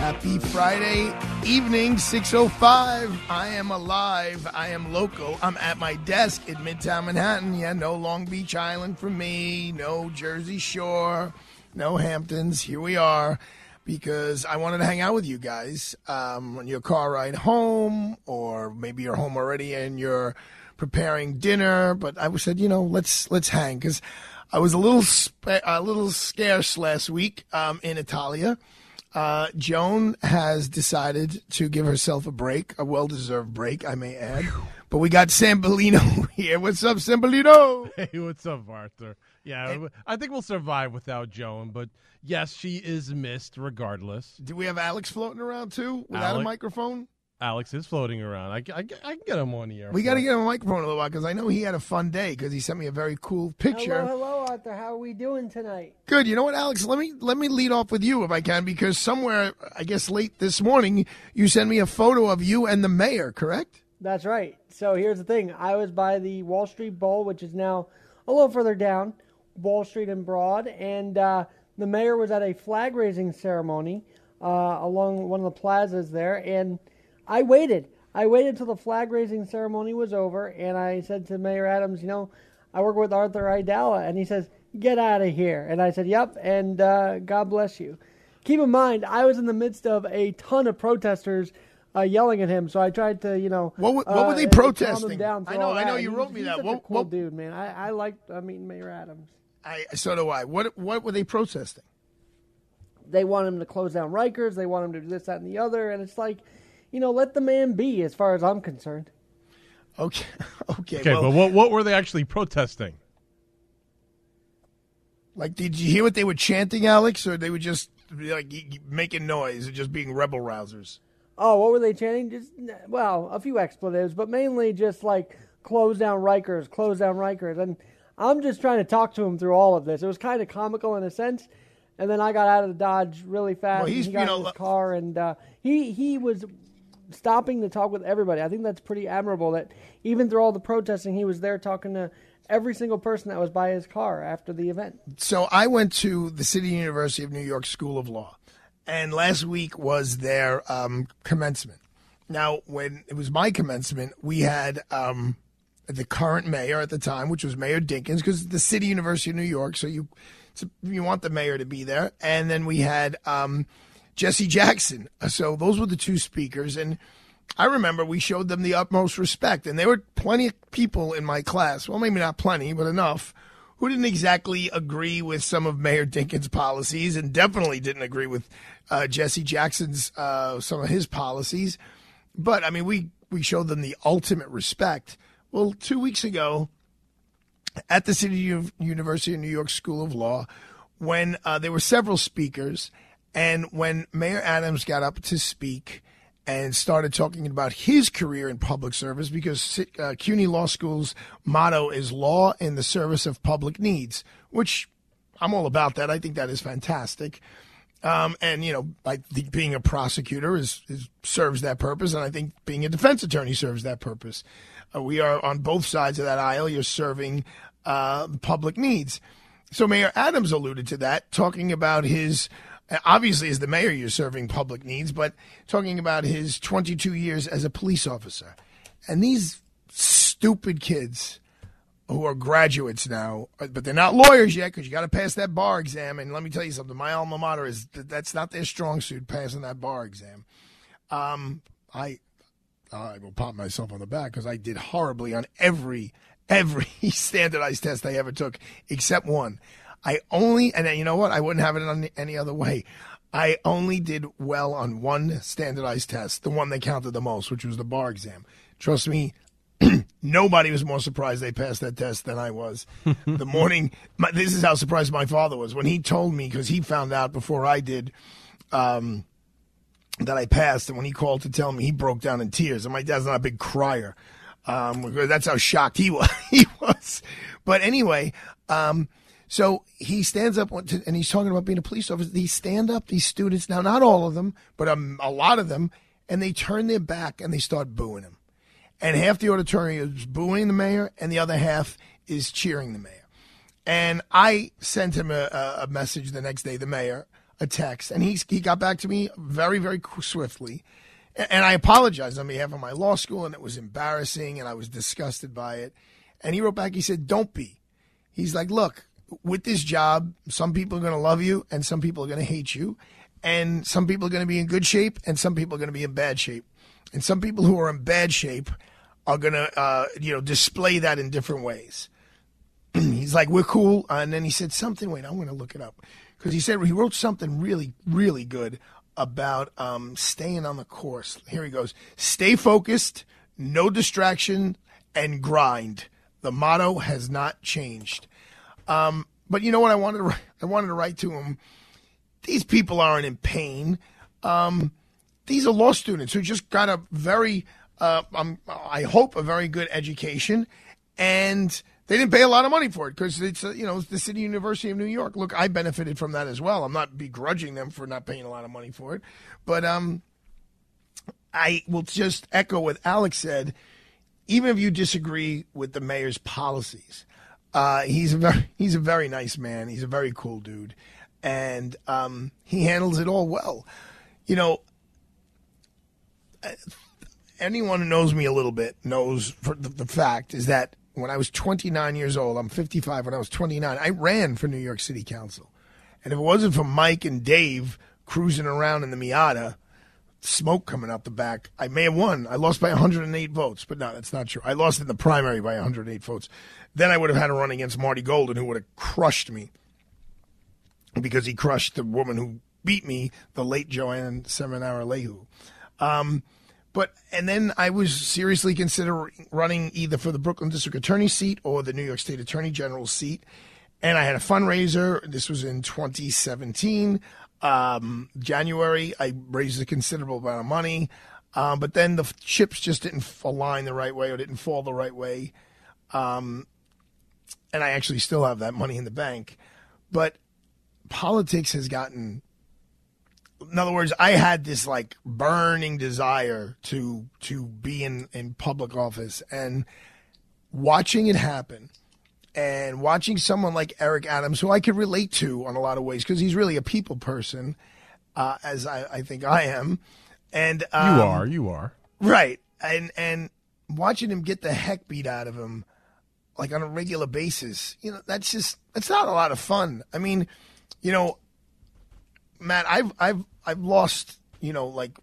Happy Friday evening, 605. I am alive. I am local. I'm at my desk in Midtown Manhattan. Yeah, no Long Beach Island for me, no Jersey Shore, no Hamptons. Here we are because I wanted to hang out with you guys um, on your car ride home, or maybe you're home already and you're preparing dinner. But I said, you know, let's let's hang because I was a little a little scarce last week um, in Italia. Uh, Joan has decided to give herself a break, a well deserved break, I may add. But we got Sambolino here. What's up, Sambolino? Hey, what's up, Arthur? Yeah, I think we'll survive without Joan, but yes, she is missed regardless. Do we have Alex floating around too without a microphone? Alex is floating around. I, I, I can get him on the air. We got to get him a microphone a little while because I know he had a fun day because he sent me a very cool picture. Hello, hello, Arthur. How are we doing tonight? Good. You know what, Alex? Let me let me lead off with you if I can because somewhere I guess late this morning you sent me a photo of you and the mayor. Correct? That's right. So here's the thing. I was by the Wall Street Bowl, which is now a little further down, Wall Street and Broad, and uh, the mayor was at a flag raising ceremony uh, along one of the plazas there, and I waited. I waited until the flag raising ceremony was over, and I said to Mayor Adams, you know, I work with Arthur Aidala, and he says, get out of here. And I said, yep, and uh, God bless you. Keep in mind, I was in the midst of a ton of protesters uh, yelling at him, so I tried to, you know, What were- what were they uh, protesting? down I know- I know you wrote was- me he's that. What- a cool what- dude, man. I, I liked uh, meeting Mayor Adams. I so do I. What what were they protesting? they want him to close down Rikers. They want him to do this, that, and the other. And it's like, you know, let the man be, as far as I'm concerned. Okay, okay. Okay, well, but what what were they actually protesting? like, did you hear what they were chanting, Alex, or they were just like y- y- making noise and just being rebel rousers? Oh, what were they chanting? Just well, a few expletives, but mainly just like close down Rikers, close down Rikers. And I'm just trying to talk to him through all of this. It was kind of comical in a sense. And then I got out of the Dodge really fast. Well, and he got you know, in his car, and uh, he he was stopping to talk with everybody. I think that's pretty admirable. That even through all the protesting, he was there talking to every single person that was by his car after the event. So I went to the City University of New York School of Law, and last week was their um, commencement. Now, when it was my commencement, we had um, the current mayor at the time, which was Mayor Dinkins, because the City University of New York, so you you want the mayor to be there, and then we had um, Jesse Jackson. So those were the two speakers, and I remember we showed them the utmost respect, and there were plenty of people in my class. Well, maybe not plenty, but enough who didn't exactly agree with some of Mayor Dinkins' policies, and definitely didn't agree with uh, Jesse Jackson's uh, some of his policies. But I mean, we we showed them the ultimate respect. Well, two weeks ago, at the City U- University of New York School of Law, when uh, there were several speakers, and when Mayor Adams got up to speak and started talking about his career in public service, because uh, CUNY Law School's motto is "Law in the Service of Public Needs," which I'm all about that. I think that is fantastic. Um, and you know, I think being a prosecutor is, is serves that purpose, and I think being a defense attorney serves that purpose. Uh, we are on both sides of that aisle. You're serving uh, public needs. So Mayor Adams alluded to that, talking about his obviously, as the mayor, you're serving public needs, but talking about his 22 years as a police officer. And these stupid kids who are graduates now, but they're not lawyers yet because you got to pass that bar exam. And let me tell you something: my alma mater is that's not their strong suit, passing that bar exam. Um, I I will pop myself on the back because I did horribly on every every standardized test I ever took except one. I only, and you know what? I wouldn't have it any other way. I only did well on one standardized test, the one they counted the most, which was the bar exam. Trust me, nobody was more surprised they passed that test than I was. the morning, my, this is how surprised my father was when he told me because he found out before I did um, that I passed, and when he called to tell me, he broke down in tears. And my dad's not a big crier. Um, that's how shocked he was. he was. But anyway, um, so he stands up and he's talking about being a police officer. They stand up, these students, now not all of them, but a lot of them, and they turn their back and they start booing him. And half the auditorium is booing the mayor, and the other half is cheering the mayor. And I sent him a, a message the next day, the mayor, a text, and he, he got back to me very, very swiftly. And I apologized on behalf of my law school, and it was embarrassing, and I was disgusted by it. And he wrote back, he said, Don't be. He's like, Look, with this job, some people are going to love you and some people are going to hate you. And some people are going to be in good shape and some people are going to be in bad shape. And some people who are in bad shape are going to, uh, you know, display that in different ways. He's like, we're cool. and then he said something. Wait, I'm going to look it up. Because he said he wrote something really, really good about um, staying on the course. Here he goes Stay focused, no distraction, and grind. The motto has not changed. Um, but you know what? I wanted to I wanted to write to him. These people aren't in pain. Um, these are law students who just got a very, uh, um, I hope, a very good education, and they didn't pay a lot of money for it because it's uh, you know it's the City University of New York. Look, I benefited from that as well. I'm not begrudging them for not paying a lot of money for it, but um, I will just echo what Alex said. Even if you disagree with the mayor's policies, uh, he's a very he's a very nice man. He's a very cool dude, and um, he handles it all well. You know, uh, anyone who knows me a little bit knows the, the fact is that when I was 29 years old, I'm 55. When I was 29, I ran for New York City Council, and if it wasn't for Mike and Dave cruising around in the Miata, smoke coming out the back. I may have won. I lost by 108 votes, but no, that's not true. I lost in the primary by 108 votes. Then I would have had to run against Marty Golden, who would have crushed me because he crushed the woman who beat me, the late Joanne Seminara-Lehu. Um, but and then I was seriously considering running either for the Brooklyn District Attorney seat or the New York State Attorney General seat. And I had a fundraiser. This was in 2017. Um, January, I raised a considerable amount of money. Um, but then the chips just didn't align the right way or didn't fall the right way. Um, and I actually still have that money in the bank. But politics has gotten in other words, I had this like burning desire to to be in, in public office and watching it happen and watching someone like Eric Adams, who I could relate to on a lot of ways because he's really a people person, uh, as I, I, think I am. And um, you are, you are right. And and watching him get the heck beat out of him like on a regular basis, you know, that's just that's not a lot of fun. I mean, you know, Matt, I've I've I've lost, you know, like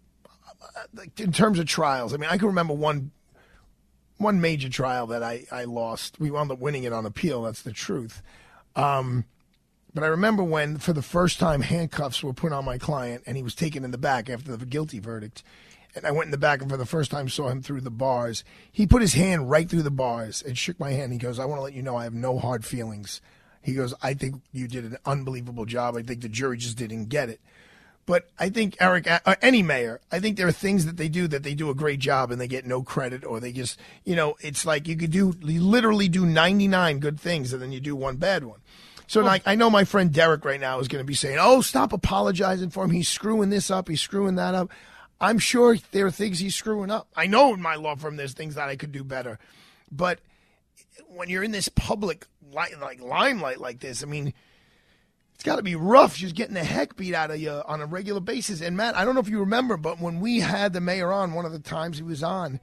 like in terms of trials. I mean, I can remember one one major trial that I I lost. We wound up winning it on appeal. That's the truth. Um, but I remember when, for the first time, handcuffs were put on my client, and he was taken in the back after the guilty verdict and I went in the back and for the first time saw him through the bars. He put his hand right through the bars and shook my hand. He goes, I want to let you know I have no hard feelings. He goes, I think you did an unbelievable job. I think the jury just didn't get it. But I think Eric, uh, any mayor, I think there are things that they do that they do a great job and they get no credit or they just, you know, it's like you could do, you literally do 99 good things and then you do one bad one. So, like, I know my friend Derek right now is going to be saying, "Oh, stop apologizing for him. He's screwing this up. He's screwing that up." I'm sure there are things he's screwing up. I know in my law firm there's things that I could do better, but when you're in this public light, like limelight like this, I mean, it's got to be rough just getting the heck beat out of you on a regular basis. And Matt, I don't know if you remember, but when we had the mayor on, one of the times he was on,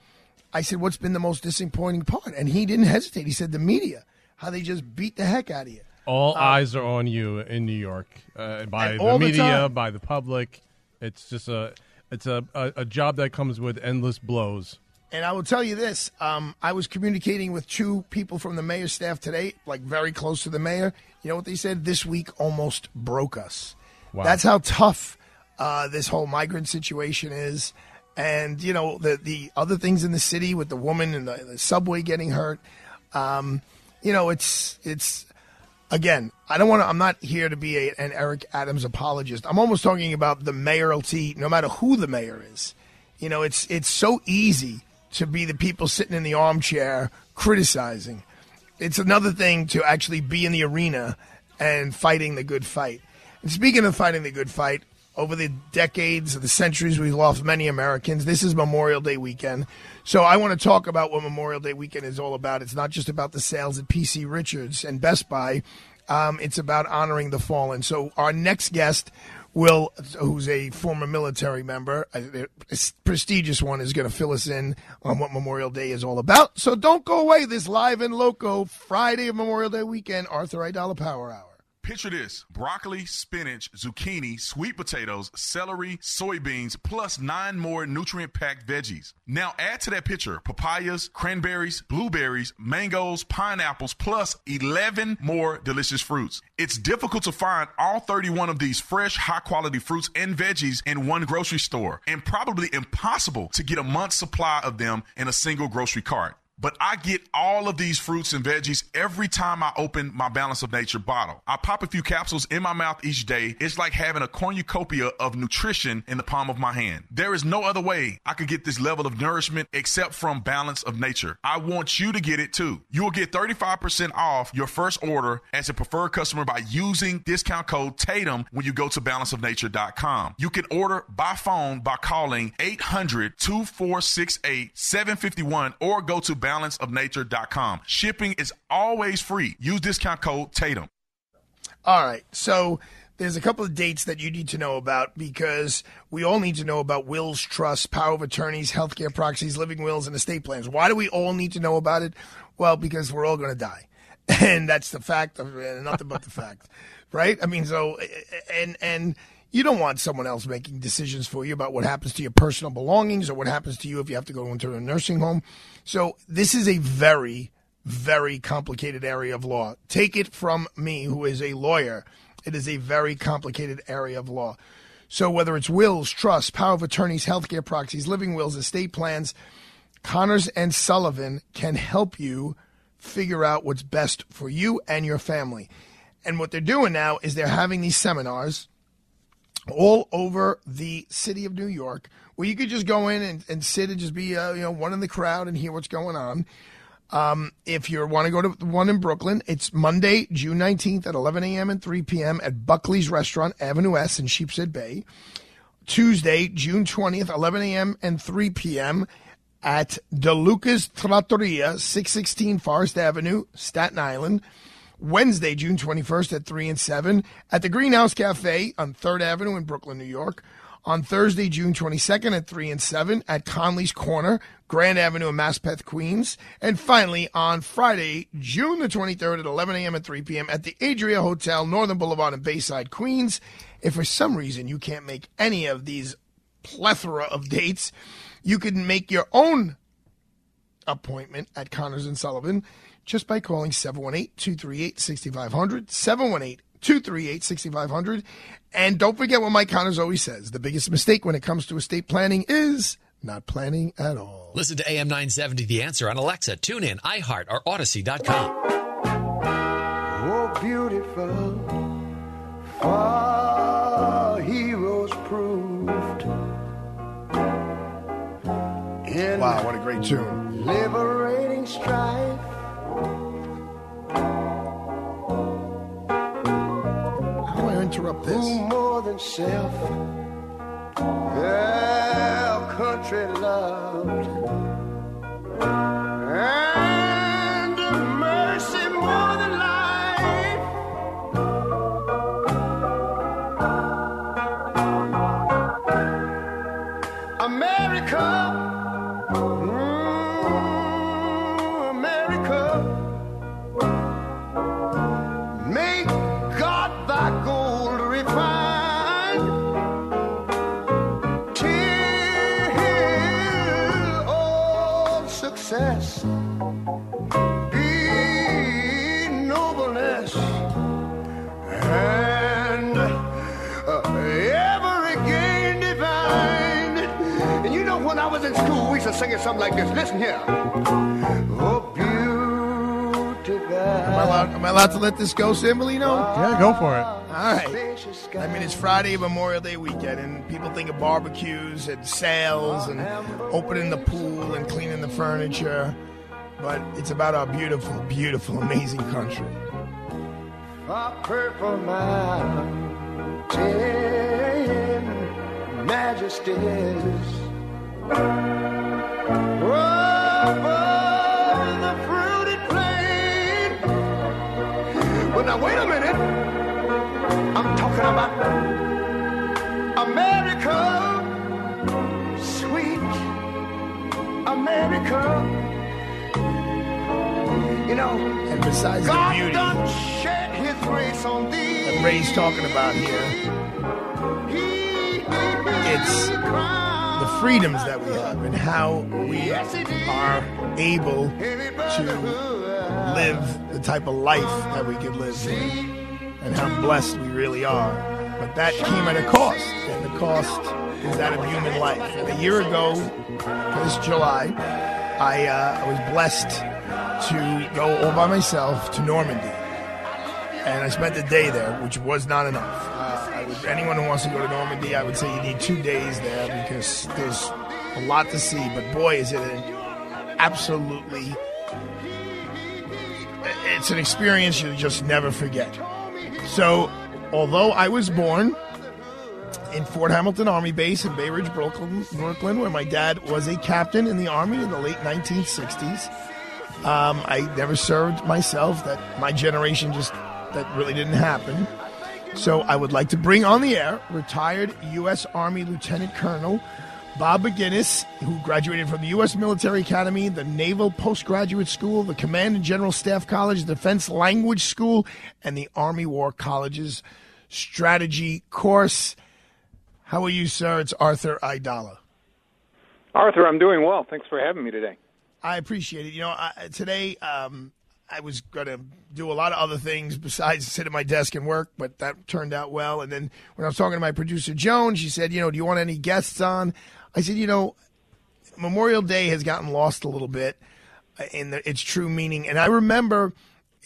I said, "What's been the most disappointing part?" And he didn't hesitate. He said, "The media, how they just beat the heck out of you." All eyes are on you in New York uh, by the all the media, by the public. It's just a it's a, a, a job that comes with endless blows. And I will tell you this: um, I was communicating with two people from the mayor's staff today, like very close to the mayor. You know what they said? This week almost broke us. Wow. That's how tough uh, this whole migrant situation is. And you know the the other things in the city with the woman and the, the subway getting hurt. Um, you know, it's it's again. I don't want to. I'm not here to be a, an Eric Adams apologist. I'm almost talking about the mayoralty, no matter who the mayor is. You know, it's it's so easy to be the people sitting in the armchair criticizing. It's another thing to actually be in the arena and fighting the good fight. And speaking of fighting the good fight, over the decades, the centuries, we've lost many Americans. This is Memorial Day weekend. So I want to talk about what Memorial Day weekend is all about. It's not just about the sales at PC Richards and Best Buy. Um, it's about honoring the fallen. So our next guest will, who's a former military member, a, a prestigious one, is going to fill us in on what Memorial Day is all about. So don't go away. This live and loco Friday of Memorial Day weekend, Arthur Aidala Power Hour. Picture this broccoli, spinach, zucchini, sweet potatoes, celery, soybeans, plus nine more nutrient packed veggies. Now add to that picture papayas, cranberries, blueberries, mangoes, pineapples, plus 11 more delicious fruits. It's difficult to find all 31 of these fresh, high quality fruits and veggies in one grocery store, and probably impossible to get a month's supply of them in a single grocery cart. But I get all of these fruits and veggies every time I open my Balance of Nature bottle. I pop a few capsules in my mouth each day. It's like having a cornucopia of nutrition in the palm of my hand. There is no other way I could get this level of nourishment except from Balance of Nature. I want you to get it too. You will get 35% off your first order as a preferred customer by using discount code TATUM when you go to balanceofnature.com. You can order by phone by calling 800 2468 751 or go to balanceofnature.com. Shipping is always free. Use discount code TATUM. All right. So there's a couple of dates that you need to know about because we all need to know about wills, trusts, power of attorneys, healthcare proxies, living wills, and estate plans. Why do we all need to know about it? Well, because we're all going to die. And that's the fact of uh, nothing but the fact, right? I mean, so, and, and, you don't want someone else making decisions for you about what happens to your personal belongings or what happens to you if you have to go into a nursing home. So this is a very, very complicated area of law. Take it from me, who is a lawyer. It is a very complicated area of law. So whether it's wills, trusts, power of attorneys, healthcare proxies, living wills, estate plans, Connors and Sullivan can help you figure out what's best for you and your family. And what they're doing now is they're having these seminars all over the city of New York, where you could just go in and, and sit and just be uh, you know one in the crowd and hear what's going on. Um, if you want to go to one in Brooklyn, it's Monday, June 19th at 11 a.m. and 3 p.m. at Buckley's Restaurant, Avenue S in Sheepshead Bay. Tuesday, June 20th, 11 a.m. and 3 p.m. at DeLuca's Trattoria, 616 Forest Avenue, Staten Island. Wednesday, June 21st at 3 and 7 at the Greenhouse Cafe on 3rd Avenue in Brooklyn, New York. On Thursday, June 22nd at 3 and 7 at Conley's Corner, Grand Avenue in Maspeth, Queens. And finally, on Friday, June the 23rd at 11 a.m. and 3 p.m. at the Adria Hotel, Northern Boulevard in Bayside, Queens. If for some reason you can't make any of these plethora of dates, you can make your own appointment at Connors and Sullivan just by calling 718-238-6500, 718-238-6500. And don't forget what Mike Connors always says. The biggest mistake when it comes to estate planning is not planning at all. Listen to AM 970 The Answer on Alexa, TuneIn, iHeart, or Audacy.com. Oh, beautiful, far heroes proved. In Wow, what a great tune. liberating strife. How do I interrupt this? More than self, their country. Sing it something like this. Listen here. Oh, beautiful. Am I allowed? Am I allowed to let this go, Sambolino? Yeah, go for it. All right. I mean, it's Friday, Memorial Day weekend, and people think of barbecues and sales and opening the pool and cleaning the furniture. But it's about our beautiful, beautiful, amazing country. A purple mountain majesties. Over the. But now wait a minute. I'm talking about America, sweet America. You know, And besides the beauty done shed His grace on thee. that Ray's talking about here, it's freedoms that we have and how we are able to live the type of life that we could live and how blessed we really are. But that came at a cost, and the cost is that of human life. And a year ago, this July, I, uh, I was blessed to go all by myself to Normandy and I spent the day there, which was not enough. Would, anyone who wants to go to Normandy, I would say you need two days there because there's a lot to see. But boy, is it an absolutely it's an experience you just never forget. So, although I was born in Fort Hamilton Army Base in Bay Ridge, Brooklyn, Brooklyn, where my dad was a captain in the Army in the late 1960s. Um, I never served myself. That my generation just that really didn't happen. So I would like to bring on the air retired U.S. Army Lieutenant Colonel Bob Maginnis, who graduated from the U.S. Military Academy, the Naval Postgraduate School, the Command and General Staff College, the Defense Language School, and the Army War College's strategy course. How are you, sir? It's Arthur Aidala. Arthur, I'm doing well. Thanks for having me today. I appreciate it. You know, I, today um, I was going to do a lot of other things besides sit at my desk and work, but that turned out well. And then when I was talking to my producer, Joan, she said, you know, do you want any guests on? I said, you know, Memorial Day has gotten lost a little bit in the, its true meaning. And I remember,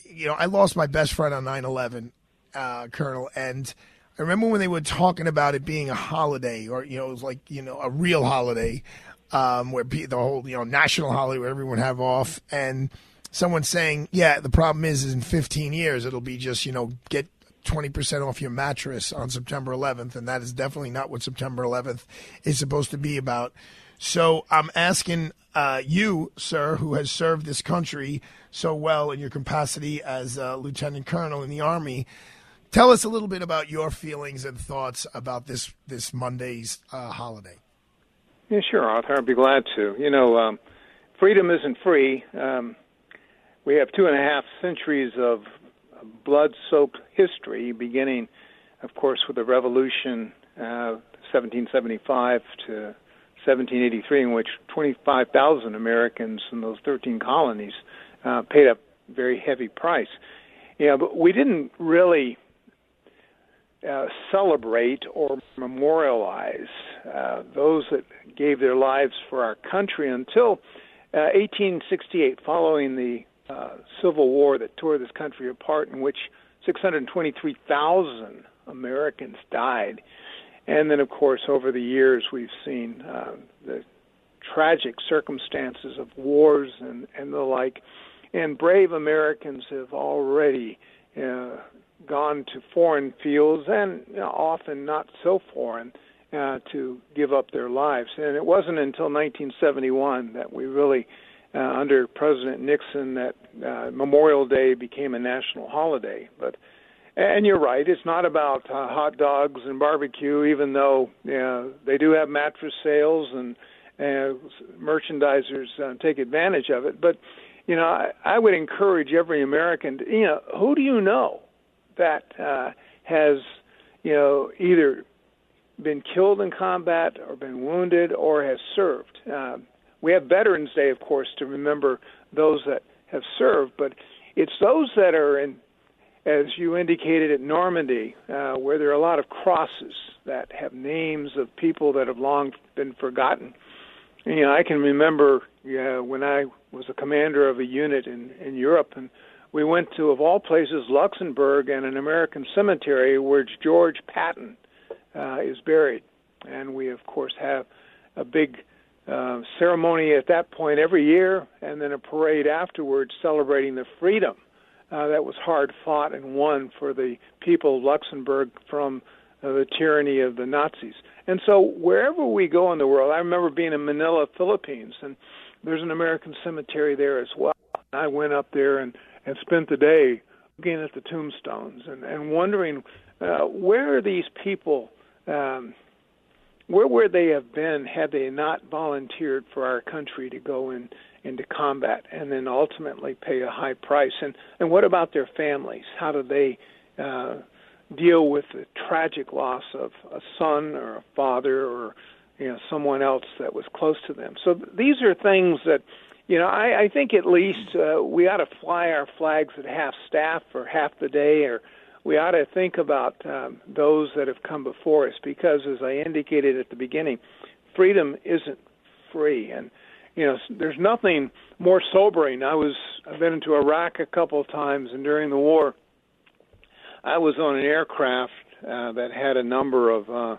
you know, I lost my best friend on 9 11, uh, Colonel, and I remember when they were talking about it being a holiday or, you know, it was like, you know, a real holiday um, where the whole, you know, national holiday where everyone have off. And someone saying, yeah, the problem is, is in 15 years, it'll be just, you know, get 20% off your mattress on September 11th. And that is definitely not what September 11th is supposed to be about. So I'm asking uh, you, sir, who has served this country so well in your capacity as a lieutenant colonel in the Army, tell us a little bit about your feelings and thoughts about this, this Monday's uh, holiday. Yeah, sure, Arthur. I'd be glad to. You know, um, freedom isn't free. Um, we have two and a half centuries of blood soaked history, beginning, of course, with the Revolution, uh, 1775 to 1783, in which 25,000 Americans in those 13 colonies uh, paid a very heavy price. Yeah, but we didn't really uh, celebrate or memorialize uh, those that gave their lives for our country until uh, 1868, following the uh, Civil War that tore this country apart, in which 623,000 Americans died. And then, of course, over the years, we've seen uh, the tragic circumstances of wars and, and the like. And brave Americans have already uh, gone to foreign fields and you know, often not so foreign uh, to give up their lives. And it wasn't until 1971 that we really, uh, under President Nixon, that uh, Memorial Day became a national holiday. But and you're right, it's not about uh, hot dogs and barbecue, even though uh, they do have mattress sales and uh, merchandisers uh, take advantage of it. But you know, I, I would encourage every American. To, you know, who do you know that uh, has you know either been killed in combat or been wounded or has served? Uh, we have Veterans Day, of course, to remember those that have served, but it's those that are in, as you indicated at Normandy, uh, where there are a lot of crosses that have names of people that have long been forgotten. And, you know, I can remember when I was a commander of a unit in, in Europe, and we went to, of all places, Luxembourg and an American cemetery where George Patton uh, is buried. And we, of course, have a big uh, ceremony at that point every year, and then a parade afterwards celebrating the freedom uh, that was hard fought and won for the people of Luxembourg from uh, the tyranny of the Nazis. And so wherever we go in the world, I remember being in Manila, Philippines, and there's an American cemetery there as well. I went up there and and spent the day looking at the tombstones and and wondering uh, where are these people um, where would they have been had they not volunteered for our country to go in into combat and then ultimately pay a high price? And and what about their families? How do they uh, deal with the tragic loss of a son or a father or you know someone else that was close to them? So these are things that you know I, I think at least uh, we ought to fly our flags at half staff for half the day or we ought to think about um, those that have come before us because, as I indicated at the beginning, freedom isn't free, and you know there's nothing more sobering. I was I've been into Iraq a couple of times, and during the war, I was on an aircraft uh, that had a number of uh,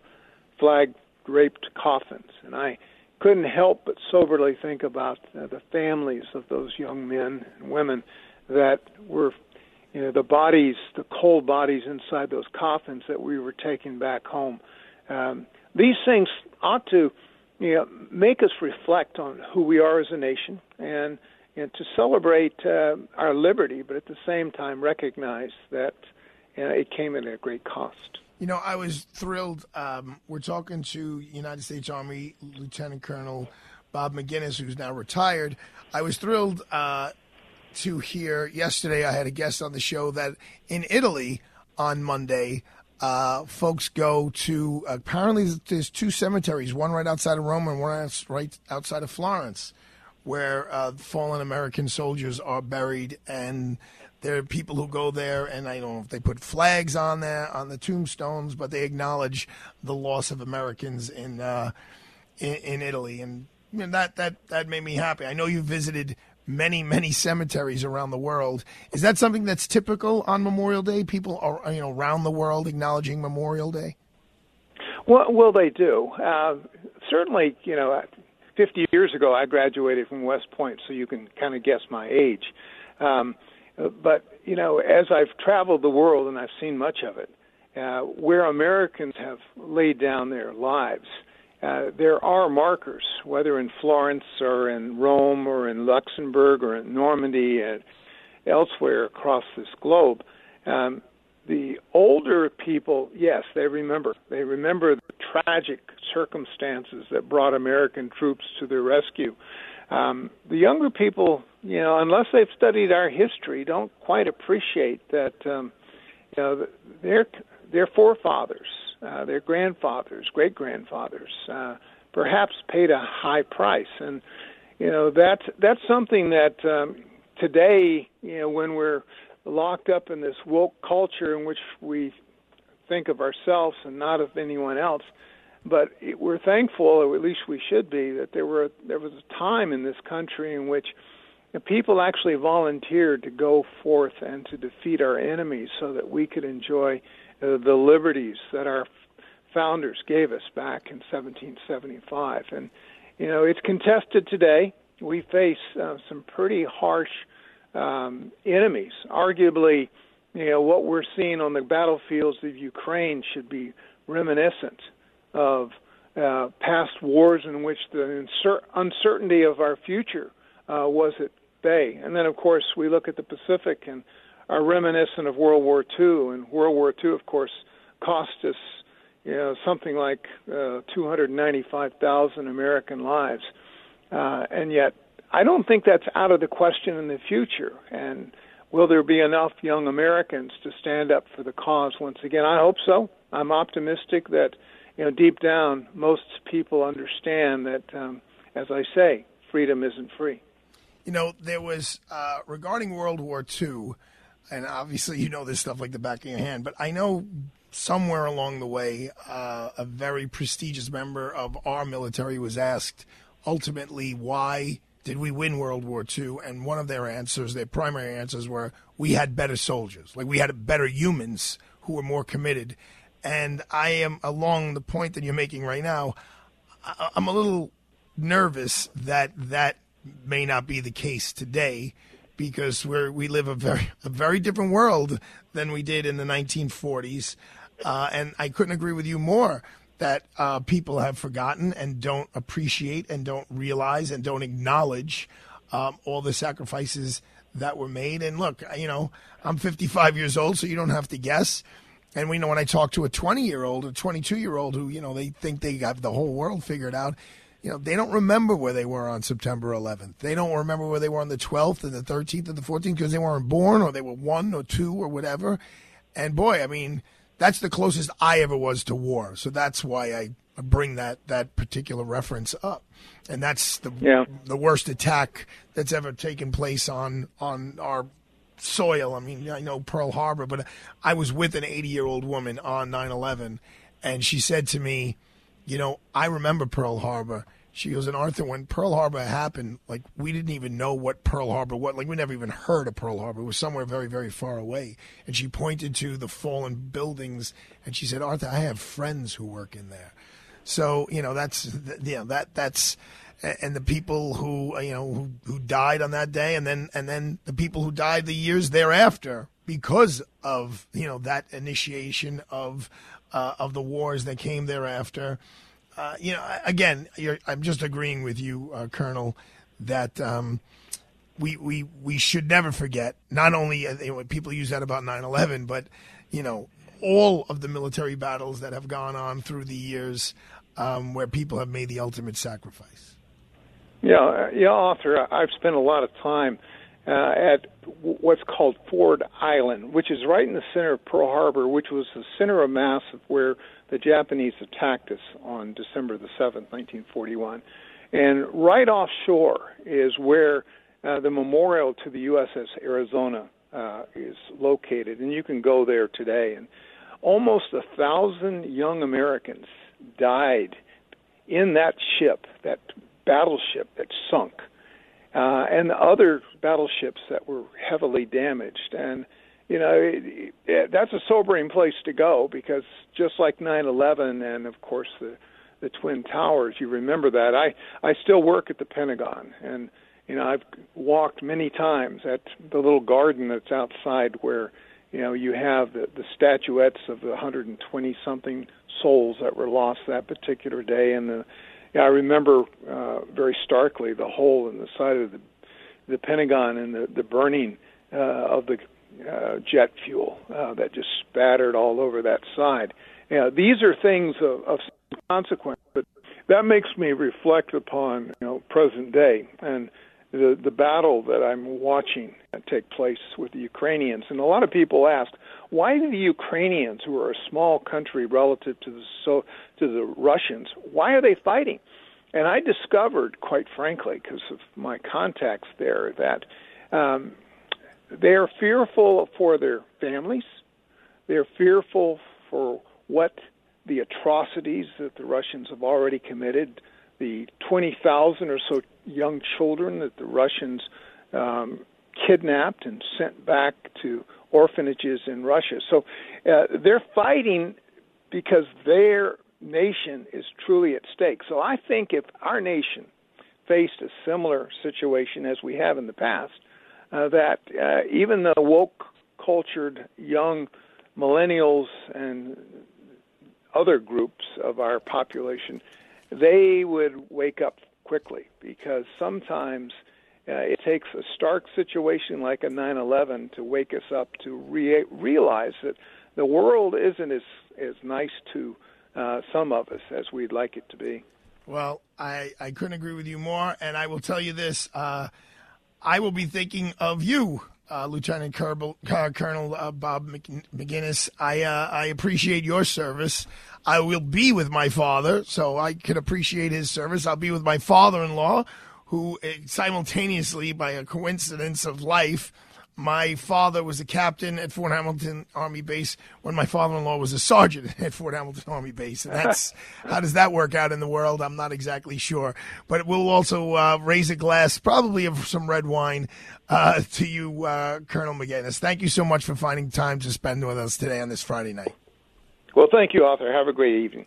flag draped coffins, and I couldn't help but soberly think about uh, the families of those young men and women that were you know the bodies, the cold bodies inside those coffins that we were taking back home. Um, these things ought to you know, make us reflect on who we are as a nation and and to celebrate uh, our liberty, but at the same time recognize that know, it came at a great cost. You know, I was thrilled. Um, we're talking to United States Army Lieutenant Colonel Bob Maginnis, who's now retired. I was thrilled uh, to hear yesterday. I had a guest on the show that in Italy on Monday, uh, folks go to apparently there's two cemeteries, one right outside of Rome and one right outside of Florence, where uh, fallen American soldiers are buried, and there are people who go there, and I don't know if they put flags on there on the tombstones, but they acknowledge the loss of Americans in uh, in, in, Italy, and you know, that that that made me happy. I know you visited many, many cemeteries around the world. Is that something that's typical on Memorial Day? People are, you know, around the world acknowledging Memorial Day. Well, well, they do. Uh, certainly, you know, 50 years ago, I graduated from West Point, so you can kind of guess my age. Um, but you know, as I've traveled the world and I've seen much of it, uh, where Americans have laid down their lives, uh, there are markers, whether in Florence or in Rome or in Luxembourg or in Normandy and elsewhere across this globe. Um, the older people, yes, they remember. They remember the tragic circumstances that brought American troops to their rescue. Um, the younger people, you know, unless they've studied our history, don't quite appreciate that. Um, you know, their their forefathers uh, their grandfathers, great grandfathers, uh, perhaps paid a high price, and you know that's that's something that um, today, you know, when we're locked up in this woke culture in which we think of ourselves and not of anyone else. But we're thankful, or at least we should be, that there were there was a time in this country in which people actually volunteered to go forth and to defeat our enemies so that we could enjoy the liberties that our founders gave us back in 1775. And, you know, it's contested today. We face uh, some pretty harsh um, enemies. Arguably, you know, what we're seeing on the battlefields of Ukraine should be reminiscent of uh, past wars in which the uncer- uncertainty of our future uh, was at bay. And then, of course, we look at the Pacific and are reminiscent of World War II. And World War II, of course, cost us you know, something like uh, 295,000 American lives. Uh, and yet, I don't think that's out of the question in the future. And will there be enough young Americans to stand up for the cause once again? I hope so. I'm optimistic that, you know, deep down, most people understand that, um, as I say, freedom isn't free. You know, there was uh, regarding World War II, and obviously you know this stuff like the back of your hand, but I know somewhere along the way, uh, a very prestigious member of our military was asked ultimately why did we win World War II? And one of their answers, their primary answers were we had better soldiers, like we had better humans who were more committed. And I am along the point that you're making right now. I'm a little nervous that that may not be the case today because we we live a very a very different world than we did in the 1940s. Uh, and I couldn't agree with you more that uh, people have forgotten and don't appreciate and don't realize and don't acknowledge um, all the sacrifices that were made. And look, you know, I'm 55 years old, so you don't have to guess. And we know when I talk to a 20 year old or 22 year old who, you know, they think they have the whole world figured out, you know, they don't remember where they were on September 11th. They don't remember where they were on the 12th and the 13th and the 14th because they weren't born or they were one or two or whatever. And boy, I mean, that's the closest I ever was to war. So that's why I bring that, that particular reference up. And that's the yeah. the worst attack that's ever taken place on on our soil. I mean, I know Pearl Harbor, but I was with an 80 year old woman on 9 11, and she said to me, You know, I remember Pearl Harbor. She goes, and Arthur, when Pearl Harbor happened, like we didn't even know what Pearl Harbor was. Like we never even heard of Pearl Harbor. It was somewhere very, very far away. And she pointed to the fallen buildings, and she said, Arthur, I have friends who work in there. So you know that's you know that that's and the people who uh, you know who, who died on that day, and then and then the people who died the years thereafter because of you know that initiation of uh, of the wars that came thereafter. Uh, you know, again, I'm just agreeing with you, uh, Colonel, that um, we we we should never forget. Not only uh, people use that about 9/11, but you know all of the military battles that have gone on through the years, um, where people have made the ultimate sacrifice. Yeah, uh, yeah, Arthur. I've spent a lot of time uh, at what's called Ford Island, which is right in the center of Pearl Harbor, which was the center of mass of where the Japanese attacked us on December the 7th, 1941. And right offshore is where uh, the memorial to the USS Arizona uh, is located, and you can go there today. And almost a thousand young Americans died in that ship, that battleship that sunk, uh, and other battleships that were heavily damaged. And you know it, it, that's a sobering place to go because just like 9/11 and of course the the twin towers, you remember that. I I still work at the Pentagon and you know I've walked many times at the little garden that's outside where you know you have the the statuettes of the 120 something souls that were lost that particular day and the yeah, I remember uh, very starkly the hole in the side of the the Pentagon and the the burning uh, of the uh, jet fuel uh, that just spattered all over that side. Yeah, these are things of, of consequence, but that makes me reflect upon you know present day and the the battle that I'm watching take place with the Ukrainians. And a lot of people ask, why do the Ukrainians, who are a small country relative to the so to the Russians, why are they fighting? And I discovered, quite frankly, because of my contacts there, that um, they are fearful for their families. They're fearful for what the atrocities that the Russians have already committed, the 20,000 or so young children that the Russians um, kidnapped and sent back to orphanages in Russia. So uh, they're fighting because their nation is truly at stake. So I think if our nation faced a similar situation as we have in the past, uh, that uh, even the woke cultured young millennials and other groups of our population, they would wake up quickly because sometimes uh, it takes a stark situation like a 9/11 to wake us up to re- realize that the world isn't as as nice to uh, some of us as we'd like it to be. Well, I, I couldn't agree with you more, and I will tell you this: uh, I will be thinking of you, uh, Lieutenant Kerbal, uh, Colonel uh, Bob Maginnis. I I appreciate your service. I will be with my father, so I can appreciate his service. I'll be with my father-in-law, who uh, simultaneously, by a coincidence of life, my father was a captain at Fort Hamilton Army Base when my father-in-law was a sergeant at Fort Hamilton Army Base. And that's how does that work out in the world? I'm not exactly sure. But we'll also uh, raise a glass, probably of some red wine, uh, to you, uh, Colonel Maginnis. Thank you so much for finding time to spend with us today on this Friday night. Well, thank you, Arthur. Have a great evening.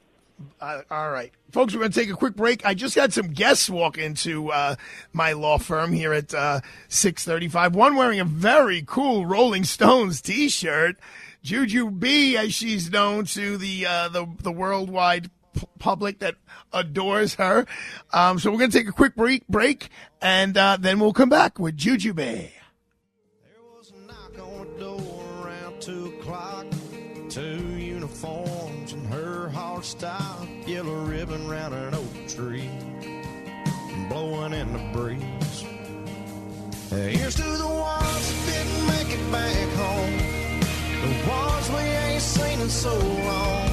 Uh, all right, folks, we're going to take a quick break. I just had some guests walk into uh, my law firm here at uh, six thirty-five. One wearing a very cool Rolling Stones T-shirt. Juju B, as she's known to the uh, the the worldwide p- public that adores her. Um, so we're going to take a quick break, break, and uh, then we'll come back with Juju B. Uniforms and her hard style. Yellow ribbon round an oak tree. Blowing in the breeze. Here's to the ones that didn't make it back home. The ones we ain't seen in so long.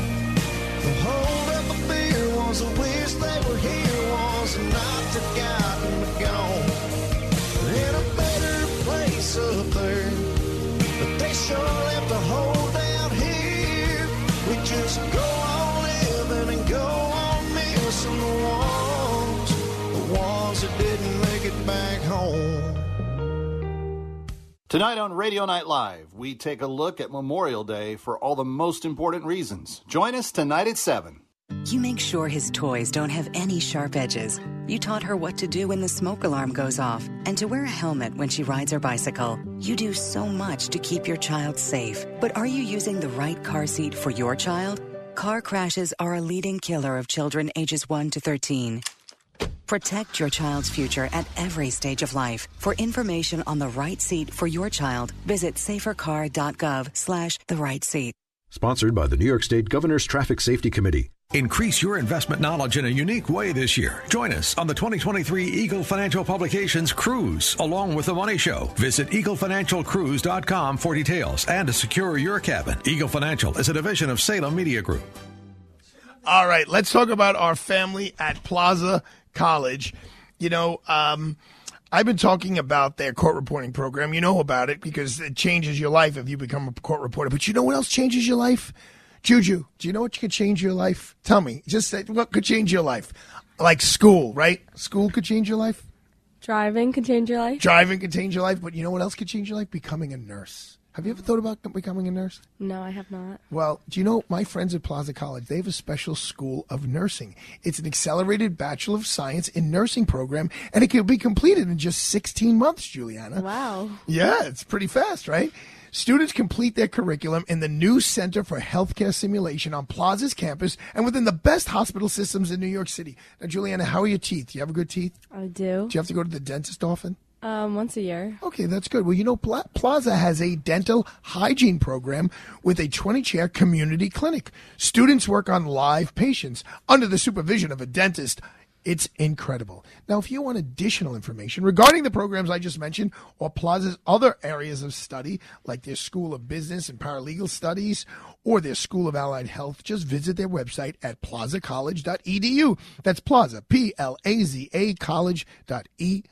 The hold up a beer was a wish they were here. Was not forgotten Tonight on Radio Night Live, we take a look at Memorial Day for all the most important reasons. Join us tonight at 7. You make sure his toys don't have any sharp edges. You taught her what to do when the smoke alarm goes off and to wear a helmet when she rides her bicycle. You do so much to keep your child safe. But are you using the right car seat for your child? Car crashes are a leading killer of children ages 1 to 13. Protect your child's future at every stage of life. For information on the right seat for your child, visit safercar.gov slash the right seat. Sponsored by the New York State Governor's Traffic Safety Committee. Increase your investment knowledge in a unique way this year. Join us on the 2023 Eagle Financial Publications Cruise, along with The Money Show. Visit eaglefinancialcruise.com for details and to secure your cabin. Eagle Financial is a division of Salem Media Group. All right, let's talk about our family at Plaza College. You know, um, I've been talking about their court reporting program. You know about it because it changes your life if you become a court reporter. But you know what else changes your life? Juju, do you know what you could change your life? Tell me. Just say, what could change your life? Like school, right? School could change your life. Driving could change your life. Driving could change your life. But you know what else could change your life? Becoming a nurse. Have you ever thought about becoming a nurse? No, I have not. Well, do you know my friends at Plaza College? They have a special school of nursing. It's an accelerated Bachelor of Science in Nursing program, and it can be completed in just 16 months, Juliana. Wow. Yeah, it's pretty fast, right? Students complete their curriculum in the new Center for Healthcare Simulation on Plaza's campus and within the best hospital systems in New York City. Now, Juliana, how are your teeth? Do you have a good teeth? I do. Do you have to go to the dentist often? Um, once a year. Okay, that's good. Well, you know, Pla- Plaza has a dental hygiene program with a 20 chair community clinic. Students work on live patients under the supervision of a dentist. It's incredible. Now, if you want additional information regarding the programs I just mentioned or Plaza's other areas of study, like their School of Business and Paralegal Studies or their School of Allied Health, just visit their website at plazacollege.edu. That's Plaza, P L A Z A college.edu.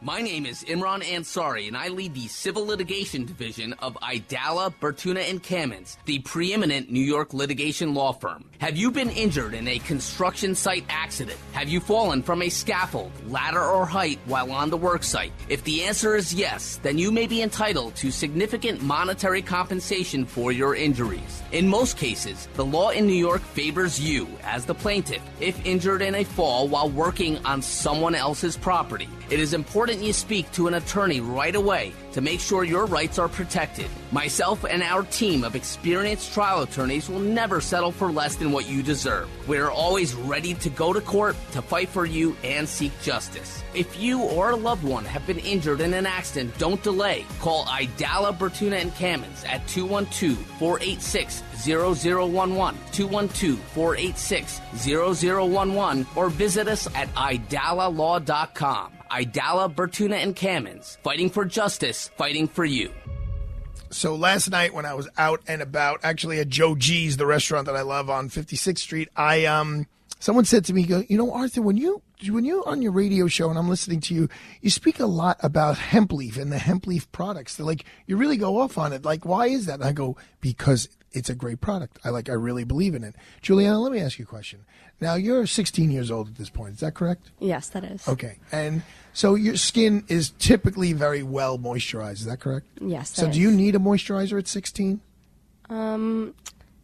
My name is Imran Ansari, and I lead the Civil Litigation Division of Aidala, Bertuna, and Kamins, the preeminent New York litigation law firm. Have you been injured in a construction site accident? Have you fallen from a scaffold, ladder, or height while on the work site? If the answer is yes, then you may be entitled to significant monetary compensation for your injuries. In most cases, the law in New York favors you as the plaintiff if injured in a fall while working on someone else's property. It is important you speak to an attorney right away to make sure your rights are protected. Myself and our team of experienced trial attorneys will never settle for less than what you deserve. We're always ready to go to court to fight for you and seek justice. If you or a loved one have been injured in an accident, don't delay. Call Aidala, Bertuna, and Kamins at 212-486-0011, 212-486-0011, or visit us at aidalalaw.com. Aidala, Bertuna, and Kamins, fighting for justice, fighting for you. So last night when I was out and about, actually at Joe G's, the restaurant that I love on 56th Street, I um someone said to me, "Go, you know, Arthur, when you when you're on your radio show and I'm listening to you, you speak a lot about hemp leaf and the hemp leaf products. They're like you really go off on it. Like, why is that?" And I go, "Because it's a great product. I like. I really believe in it." Juliana, let me ask you a question. Now you're 16 years old at this point. Is that correct? Yes, that is. Okay, and so your skin is typically very well moisturized. Is that correct? Yes. So that do you need a moisturizer at 16? Um,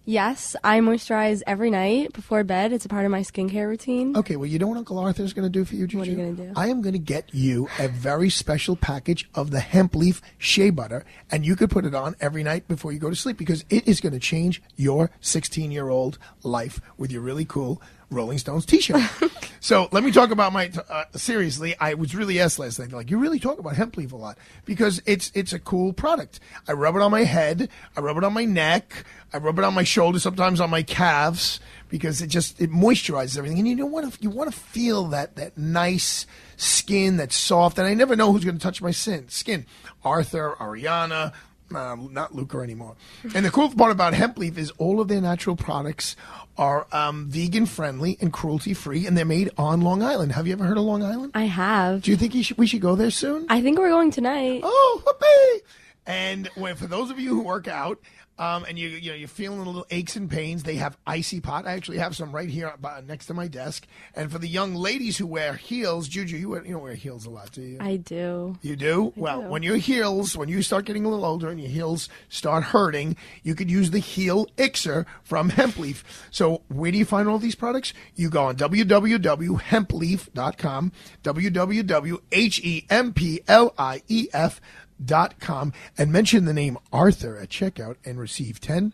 yes, I moisturize every night before bed. It's a part of my skincare routine. Okay, well, you know what Uncle Arthur is going to do for you, Juju? What are you gonna do? I am going to get you a very special package of the hemp leaf shea butter, and you could put it on every night before you go to sleep because it is going to change your 16 year old life with your really cool Rolling Stones t shirt. so let me talk about my. Uh, seriously, I was really asked last night, like, you really talk about hemp leaf a lot because it's it's a cool product. I rub it on my head, I rub it on my neck, I rub it on my shoulders, sometimes on my calves because it just it moisturizes everything, and you don't want to you want to feel that that nice skin that's soft. And I never know who's going to touch my sin, skin. Arthur, Ariana. Uh, not Luca anymore. And the cool part about hemp leaf is all of their natural products are um, vegan friendly and cruelty free, and they're made on Long Island. Have you ever heard of Long Island? I have. Do you think you should, we should go there soon? I think we're going tonight. Oh, whoopee! And when, for those of you who work out, um, and you you know you're feeling a little aches and pains, they have icy pot. I actually have some right here by, next to my desk. And for the young ladies who wear heels, Juju, you wear, you don't wear heels a lot, do you? I do. You do? well, do. when your heels, when you start getting a little older and your heels start hurting, you could use the Heel Ixer from Hempleaf. So where do you find all these products? You go on www.hempleaf.com, www.hempleaf dot com, and mention the name Arthur at checkout and receive 10%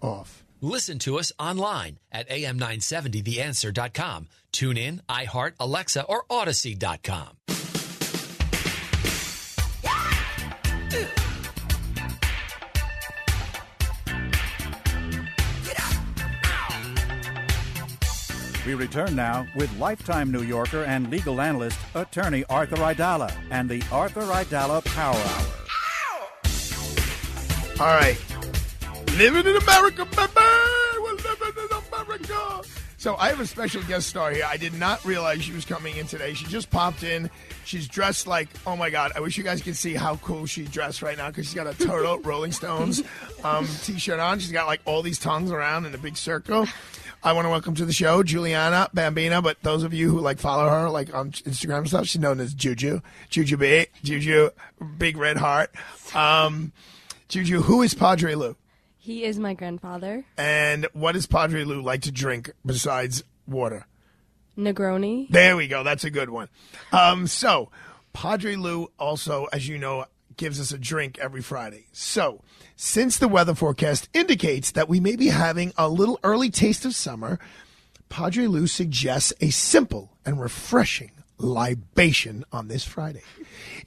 off. Listen to us online at am970theanswer.com. Tune in, iHeart, Alexa, or Audacy.com. We return now with lifetime New Yorker and legal analyst, attorney Arthur Aidala, and the Arthur Aidala Power Hour. All right. Living in America, baby! We're living in America! So I have a special guest star here. I did not realize she was coming in today. She just popped in. She's dressed like, oh my God, I wish you guys could see how cool she dressed right now because she's got a turtle Rolling Stones um, t shirt on. She's got like all these tongues around in a big circle. I want to welcome to the show Juliana Bambina, but those of you who like follow her like on Instagram and stuff, she's known as Juju. Juju B, Juju, big red heart. Um, Juju, who is Padre Lou? He is my grandfather. And what does Padre Lou like to drink besides water? Negroni. There we go. That's a good one. Um, so, Padre Lou also, as you know, gives us a drink every Friday. So, since the weather forecast indicates that we may be having a little early taste of summer, Padre Lou suggests a simple and refreshing libation on this Friday.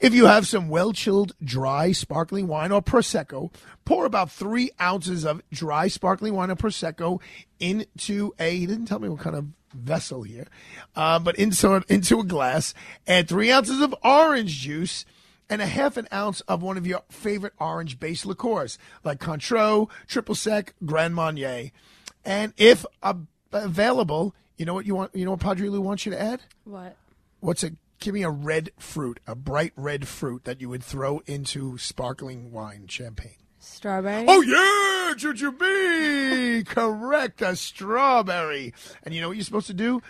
If you have some well chilled, dry, sparkling wine or Prosecco, pour about three ounces of dry, sparkling wine or Prosecco into a, he didn't tell me what kind of vessel here, uh, but into, into a glass. Add three ounces of orange juice and a half an ounce of one of your favorite orange based liqueurs like Cointreau, Triple Sec, Grand Marnier. And if uh, available, you know what you want? You know what Padre Lou wants you to add? What? What's a give me a red fruit, a bright red fruit that you would throw into sparkling wine, champagne. Strawberry. Oh yeah, Jujubee! Correct, a strawberry. And you know what you're supposed to do?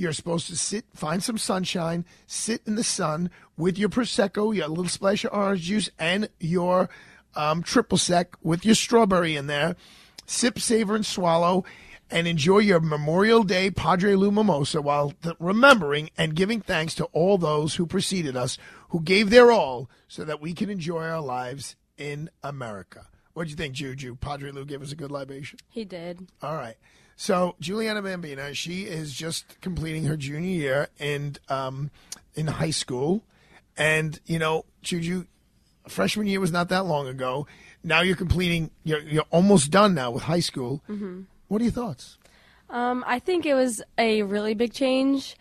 You're supposed to sit, find some sunshine, sit in the sun with your prosecco, your little splash of orange juice, and your um, triple sec with your strawberry in there. Sip, savor, and swallow, and enjoy your Memorial Day Padre Lou mimosa while th- remembering and giving thanks to all those who preceded us, who gave their all so that we can enjoy our lives in America. What do you think, Juju? Padre Lou gave us a good libation. He did. All right. So Juliana Bambina, she is just completing her junior year in um, in high school, and you know, Juju, freshman year was not that long ago. Now you're completing. You're you're almost done now with high school. hmm What are your thoughts? Um, I think it was a really big change.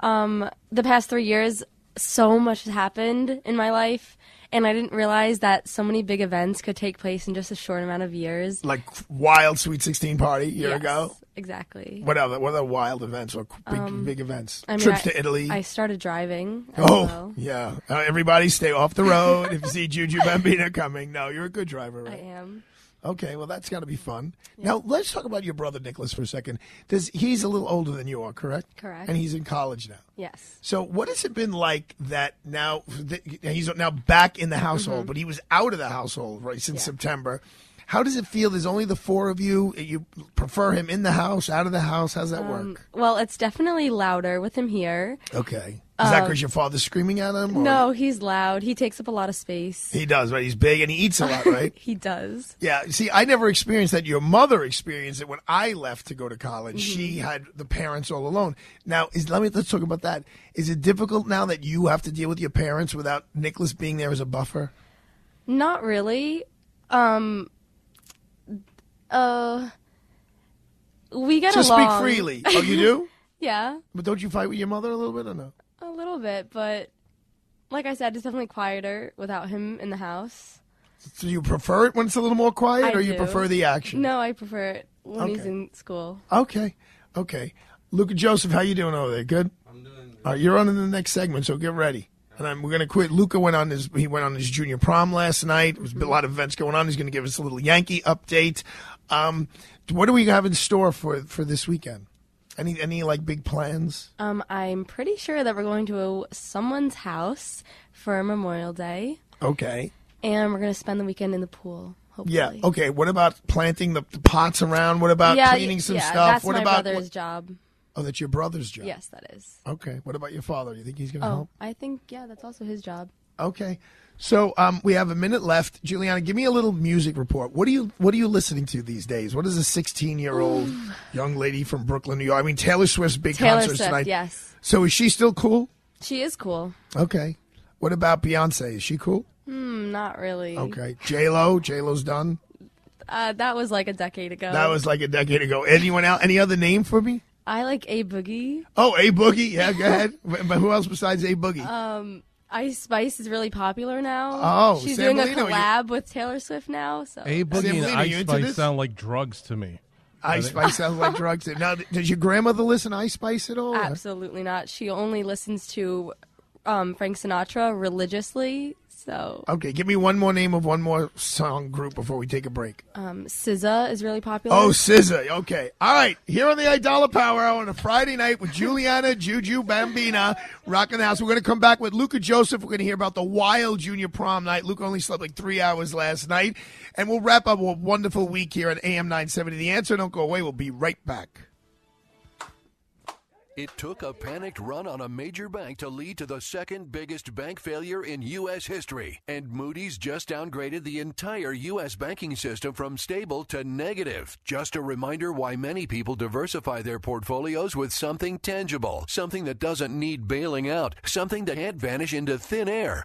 Um, the past three years, so much has happened in my life, and I didn't realize that so many big events could take place in just a short amount of years. Like wild Sweet Sixteen party a year Yes, ago. exactly. What other what other wild events or big Um, big events? I mean, Trips I- to Italy. I started driving. as oh well. yeah, uh, everybody stay off the road if you see Juju Bambina coming. No, you're a good driver, right? I am. Okay, well that's got to be fun. Now let's talk about your brother Nicholas for a second. Does he's a little older than you are, correct? Correct. And he's in college now. Yes. So what has it been like that now? that He's now back in the household, Mhm. but he was out of the household right since Yeah. September. How does it feel? There's only the four of you. You prefer him in the house, out of the house? How's that Um, work? Well, it's definitely louder with him here. Okay. Is that Um, because your father's screaming at him? or- No, he's loud. He takes up a lot of space. He does, right? He's big and he eats a lot, right? he does. Yeah, see, I never experienced that. Your mother experienced it when I left to go to college. She Mm-hmm. had the parents all alone. Now, is let me let's talk about that. Is it difficult now that you have to deal with your parents without Nicholas being there as a buffer? Not really. Um. Uh. We get so along. speak freely. Oh, you do? yeah, but don't you fight with your mother a little bit or no? A little bit, but like I said, it's definitely quieter without him in the house. So you prefer it when it's a little more quiet, I or you do. prefer the action? No, I prefer it when he's in school. Okay, okay. Luca Joseph, how you doing over there? Good. I'm doing. All right, you're on in the next segment, so get ready. And I'm, we're going to quit. Luca went on his he went on his junior prom last night. There was a lot of events going on. He's going to give us a little Yankee update. Um, what do we have in store for for this weekend? Any any like big plans? Um, I'm pretty sure that we're going to someone's house for Memorial Day, Okay. and we're going to spend the weekend in the pool. Hopefully. Yeah. Okay. What about planting the, the pots around? What about yeah, cleaning some yeah, stuff? That's what my about brother's job. Oh, that's your brother's job. Yes, that is. Okay. What about your father? Do you think he's going to Oh, help? I think yeah, that's also his job. Okay. So um, we have a minute left. Juliana, give me a little music report. What are you What are you listening to these days? What is a 16 year old young lady from Brooklyn, New York? I mean, Taylor Swift's big Taylor concert Swift, tonight. yes. So is she still cool? She is cool. Okay. What about Beyonce? Is she cool? Hmm, not really. Okay. J Lo. J Lo's done. Uh, that was like a decade ago. That was like a decade ago. Anyone else? Any other name for me? I like A Boogie. Oh, A Boogie. Yeah, go ahead. but who else besides A Boogie? Um, Ice Spice is really popular now. Oh, she's Sam doing a Molino, you- collab with Taylor Swift now. So A Boogie and Molino, Ice you into Spice this? sound like drugs to me. Ice Spice sounds like drugs. Now, does your grandmother listen to Ice Spice at all? Absolutely not. She only listens to um, Frank Sinatra religiously. So Okay, give me one more name of one more song group before we take a break. um, SZA is really popular. Oh, SZA. Okay. All right. Here on the Aidala Power Hour on a Friday night with Juliana Juju Bambina rocking the house. We're going to come back with Luca Joseph. We're going to hear about the wild junior prom night. Luca only slept like three hours last night. And we'll wrap up a wonderful week here at AM 970. The answer, don't go away. We'll be right back. It took a panicked run on a major bank to lead to the second biggest bank failure in U.S. history. And Moody's just downgraded the entire U.S. banking system from stable to negative. Just a reminder why many people diversify their portfolios with something tangible, something that doesn't need bailing out, something that can't vanish into thin air.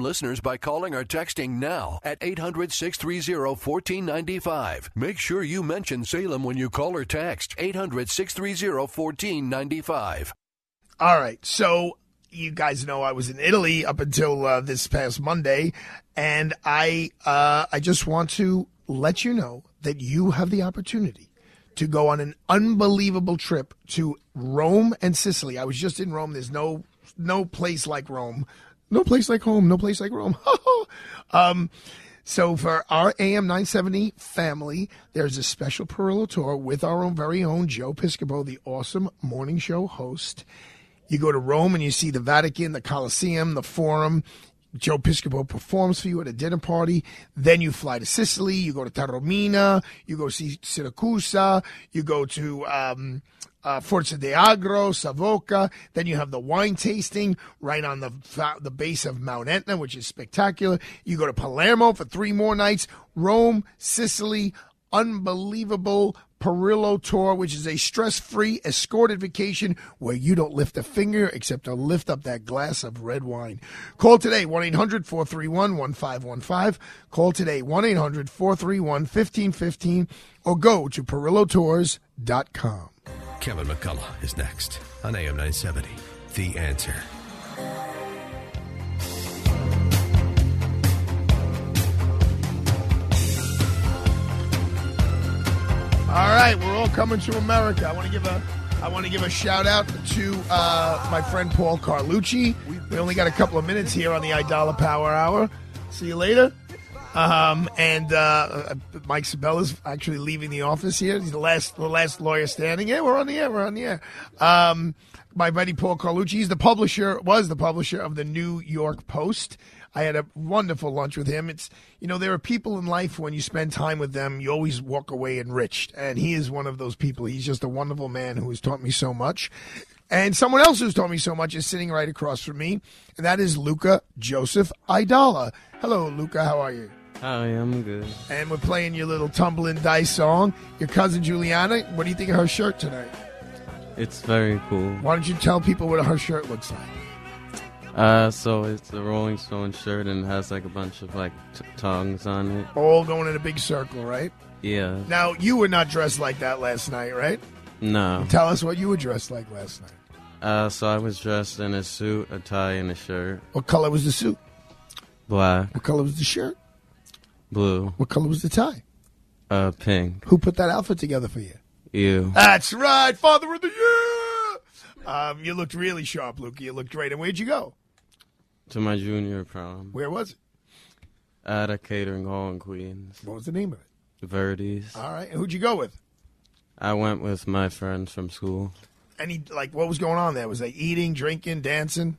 listeners by calling or texting now at 800 630 1495. Make sure you mention Salem when you call or text 800 630 1495. All right. So you guys know I was in Italy up until uh, this past Monday, and I uh, I just want to let you know that you have the opportunity to go on an unbelievable trip to Rome and Sicily. I was just in Rome. There's no no place like Rome. No place like home. No place like Rome. um, so for our AM 970 family, there's a special Perillo tour with our own very own Joe Piscopo, the awesome morning show host. You go to Rome and you see the Vatican, the Colosseum, the Forum. Joe Piscopo performs for you at a dinner party. Then you fly to Sicily. You go to Taormina. You go see Siracusa. You go to um, uh, Forza de Agro, Savoca. Then you have the wine tasting right on the the base of Mount Etna, which is spectacular. You go to Palermo for three more nights. Rome, Sicily, unbelievable Perillo Tour, which is a stress-free escorted vacation where you don't lift a finger except to lift up that glass of red wine. Call today 1-800-431-1515. Call today 1-800-431-1515 or go to perillotours.com. Kevin McCullough is next on AM 970. The answer. All right, we're all coming to America. I want to give a I want to give a shout out to uh, my friend Paul Carlucci. We only got a couple of minutes here on the Aidala Power Hour. See you later. Um, and uh, Mike Sabella's actually leaving the office here. He's the last the last lawyer standing. Yeah, we're on the air. We're on the air. Um, my buddy Paul Carlucci. He's the publisher. Was the publisher of the New York Post. I had a wonderful lunch with him. It's you know there are people in life when you spend time with them, you always walk away enriched, and he is one of those people. He's just a wonderful man who has taught me so much. And someone else who's taught me so much is sitting right across from me, and that is Luca Joseph Aidala. Hello, Luca. How are you? Hi, I'm good. And we're playing your little tumbling dice song. Your cousin Juliana. What do you think of her shirt tonight? It's very cool. Why don't you tell people what her shirt looks like? Uh, so it's a Rolling Stone shirt and has like a bunch of like t- tongues on it. All going in a big circle, right? Yeah. Now you were not dressed like that last night, right? No. Tell us what you were dressed like last night. Uh, so I was dressed in a suit, a tie, and a shirt. What color was the suit? Black. What color was the shirt? Blue. What color was the tie? Uh, pink. Who put that outfit together for you? You. That's right, Father of the Year. Um, you looked really sharp, Luke. You looked great. And where'd you go? To my junior prom. Where was it? At a catering hall in Queens. What was the name of it? Verdi's. All right. And who'd you go with? I went with my friends from school. Any like what was going on there? Was they eating, drinking, dancing?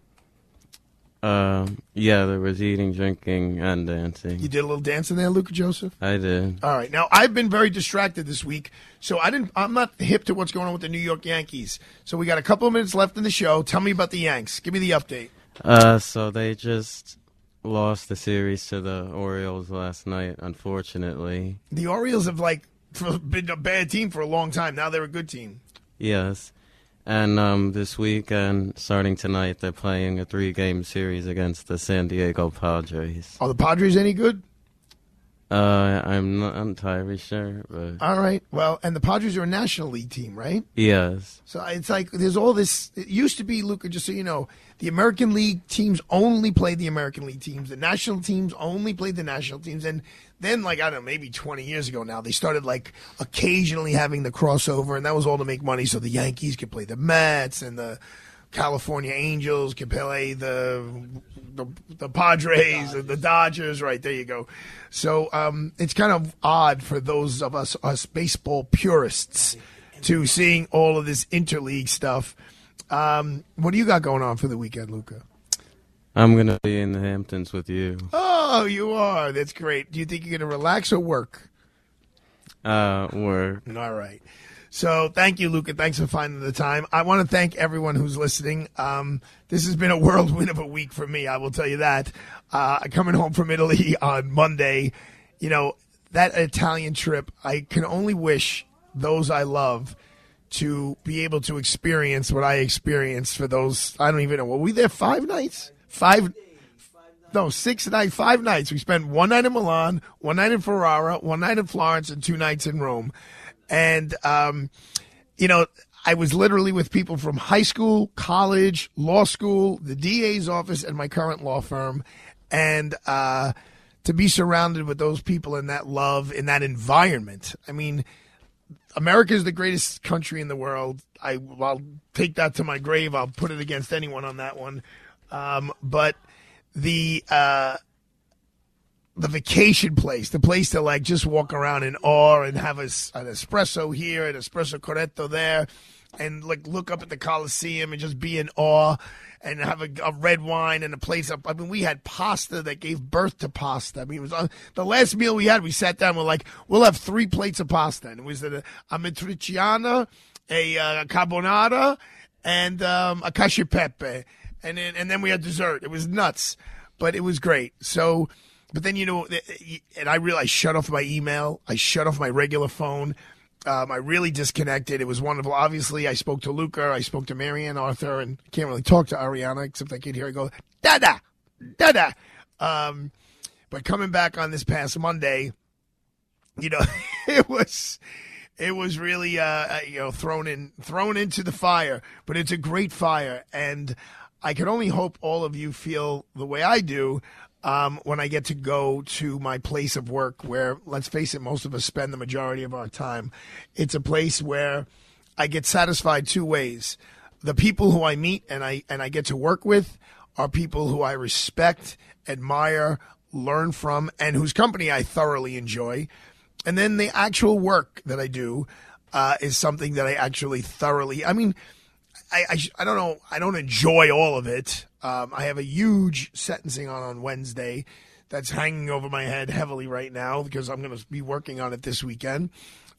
Um, yeah, there was eating, drinking, and dancing. You did a little dancing there, Luca Joseph. I did. All right. Now I've been very distracted this week, so I didn't. I'm not hip to what's going on with the New York Yankees. So we got a couple of minutes left in the show. Tell me about the Yanks. Give me the update. Uh, so they just lost the series to the Orioles last night, unfortunately. The Orioles have like been a bad team for a long time. Now they're a good team. Yes. And um, this weekend, starting tonight, they're playing a three-game series against the San Diego Padres. Are the Padres any good? Uh, I'm not entirely sure, but All right. Well, and the Padres are a National League team, right? yes, So it's like there's all this. It used to be, Luca, just so you know, the American League teams only played the American League teams. The national teams only played the national teams. And then, like, I don't know, maybe 20 years ago now, they started, like, occasionally having the crossover, and that was all to make money so the Yankees could play the Mets and the California Angels could play the the, the Padres, the, the Dodgers. Right there, you go. So um, it's kind of odd for those of us us baseball purists to seeing all of this interleague stuff. Um, what do you got going on for the weekend, Luca? I'm gonna be in the Hamptons with you. Oh, you are. That's great. Do you think you're going to relax or work? Uh, work. All right. So thank you, Luca. Thanks for finding the time. I want to thank everyone who's listening. Um, this has been a whirlwind of a week for me. I will tell you that. Uh, coming home from Italy on Monday, you know that Italian trip. I can only wish those I love to be able to experience what I experienced for those. I don't even know. Were we there five nights? Five. No, six nights, five nights. We spent one night in Milan, one night in Ferrara, one night in Florence, and two nights in Rome. And, um, you know, I was literally with people from high school, college, law school, the DA's office, and my current law firm. And, uh, to be surrounded with those people in that love, in that environment. I mean, America is the greatest country in the world. I, I'll take that to my grave. I'll put it against anyone on that one. Um, but the, uh, the vacation place, the place to like just walk around in awe and have a, an espresso here, an espresso corretto there, and like look up at the Coliseum and just be in awe and have a, a red wine and a place up. I mean, we had pasta that gave birth to pasta. I mean, it was uh, the last meal we had. We sat down. We're like, we'll have three plates of pasta, and it was a, a matriciana, a uh, carbonara, and um, a cacio pepe, and then and then we had dessert. It was nuts, but it was great. So. But then you know, and I realized I shut off my email. I shut off my regular phone, Um, I really disconnected. It was wonderful. Obviously, I spoke to Luca, I spoke to Marianne Arthur, and I can't really talk to Ariana except I could hear her go, da da, da da. Um, but coming back on this past Monday, you know, it was it was really uh, you know thrown in thrown into the fire. But it's a great fire, and I can only hope all of you feel the way I do um, when I get to go to my place of work, where let's face it, most of us spend the majority of our time. It's a place where I get satisfied two ways: the people who I meet and I and I get to work with are people who I respect, admire, learn from, and whose company I thoroughly enjoy. And then the actual work that I do uh, is something that I actually thoroughly. I mean, I, I, I don't know. I don't enjoy all of it. Um, I have a huge sentencing on on Wednesday that's hanging over my head heavily right now because I'm going to be working on it this weekend.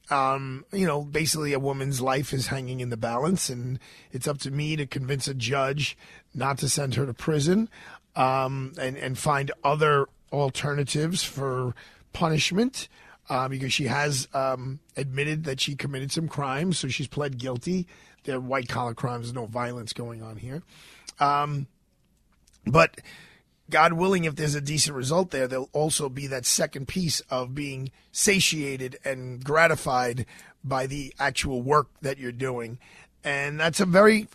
Um, you know, basically, a woman's life is hanging in the balance, and it's up to me to convince a judge not to send her to prison um, and and find other alternatives for punishment. Uh, because she has um, admitted that she committed some crimes, so she's pled guilty. They're white collar crimes, there's no violence going on here. Um, but God willing, if there's a decent result there, there'll also be that second piece of being satiated and gratified by the actual work that you're doing. And that's a very,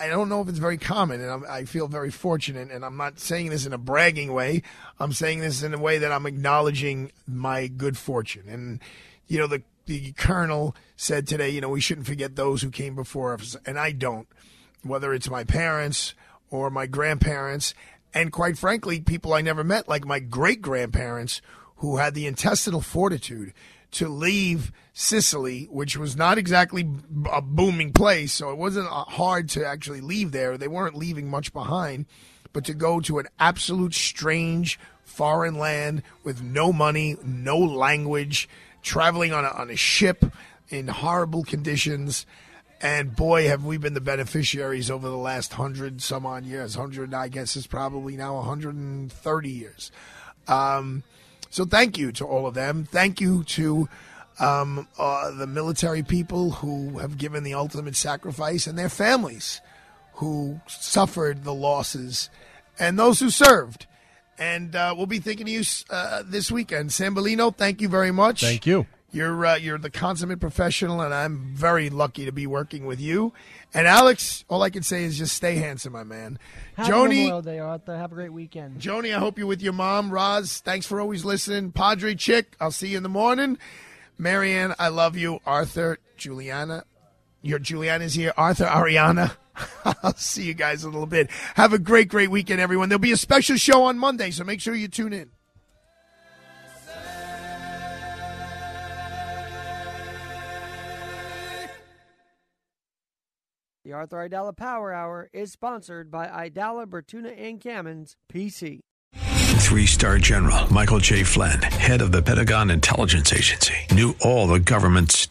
I don't know if it's very common, and I'm, i feel very fortunate. And I'm not saying this in a bragging way. I'm saying this in a way that I'm acknowledging my good fortune. And, you know, the, the colonel said today, you know, we shouldn't forget those who came before us. And I don't, whether it's my parents or my grandparents, and quite frankly, people I never met, like my great grandparents, who had the intestinal fortitude to leave Sicily, which was not exactly a booming place, so it wasn't uh, hard to actually leave there. They weren't leaving much behind, but to go to an absolute strange foreign land with no money, no language, traveling on a, on a ship in horrible conditions. And boy, have we been the beneficiaries over the last hundred some odd years. Hundred, I guess, is probably now 130 years. Um, so thank you to all of them. Thank you to um, uh, the military people who have given the ultimate sacrifice and their families who suffered the losses and those who served. And uh, we'll be thinking of you uh, this weekend. Sambolino, thank you very much. Thank you. You're uh, you're the consummate professional, and I'm very lucky to be working with you. And Alex, all I can say is just stay handsome, my man. Happy Joni, Memorial Day, Arthur. Have a great weekend. Joni, I hope you're with your mom. Roz, thanks for always listening. Padre Chick, I'll see you in the morning. Marianne, I love you. Arthur, Juliana, your Juliana's here. Arthur, Ariana. I'll see you guys in a little bit. Have a great, great weekend, everyone. There'll be a special show on Monday, so make sure you tune in. The Arthur Aidala Power Hour is sponsored by Aidala Bertuna and Kamins PC. Three star general Michael J. Flynn, head of the Pentagon Intelligence Agency, knew all the government's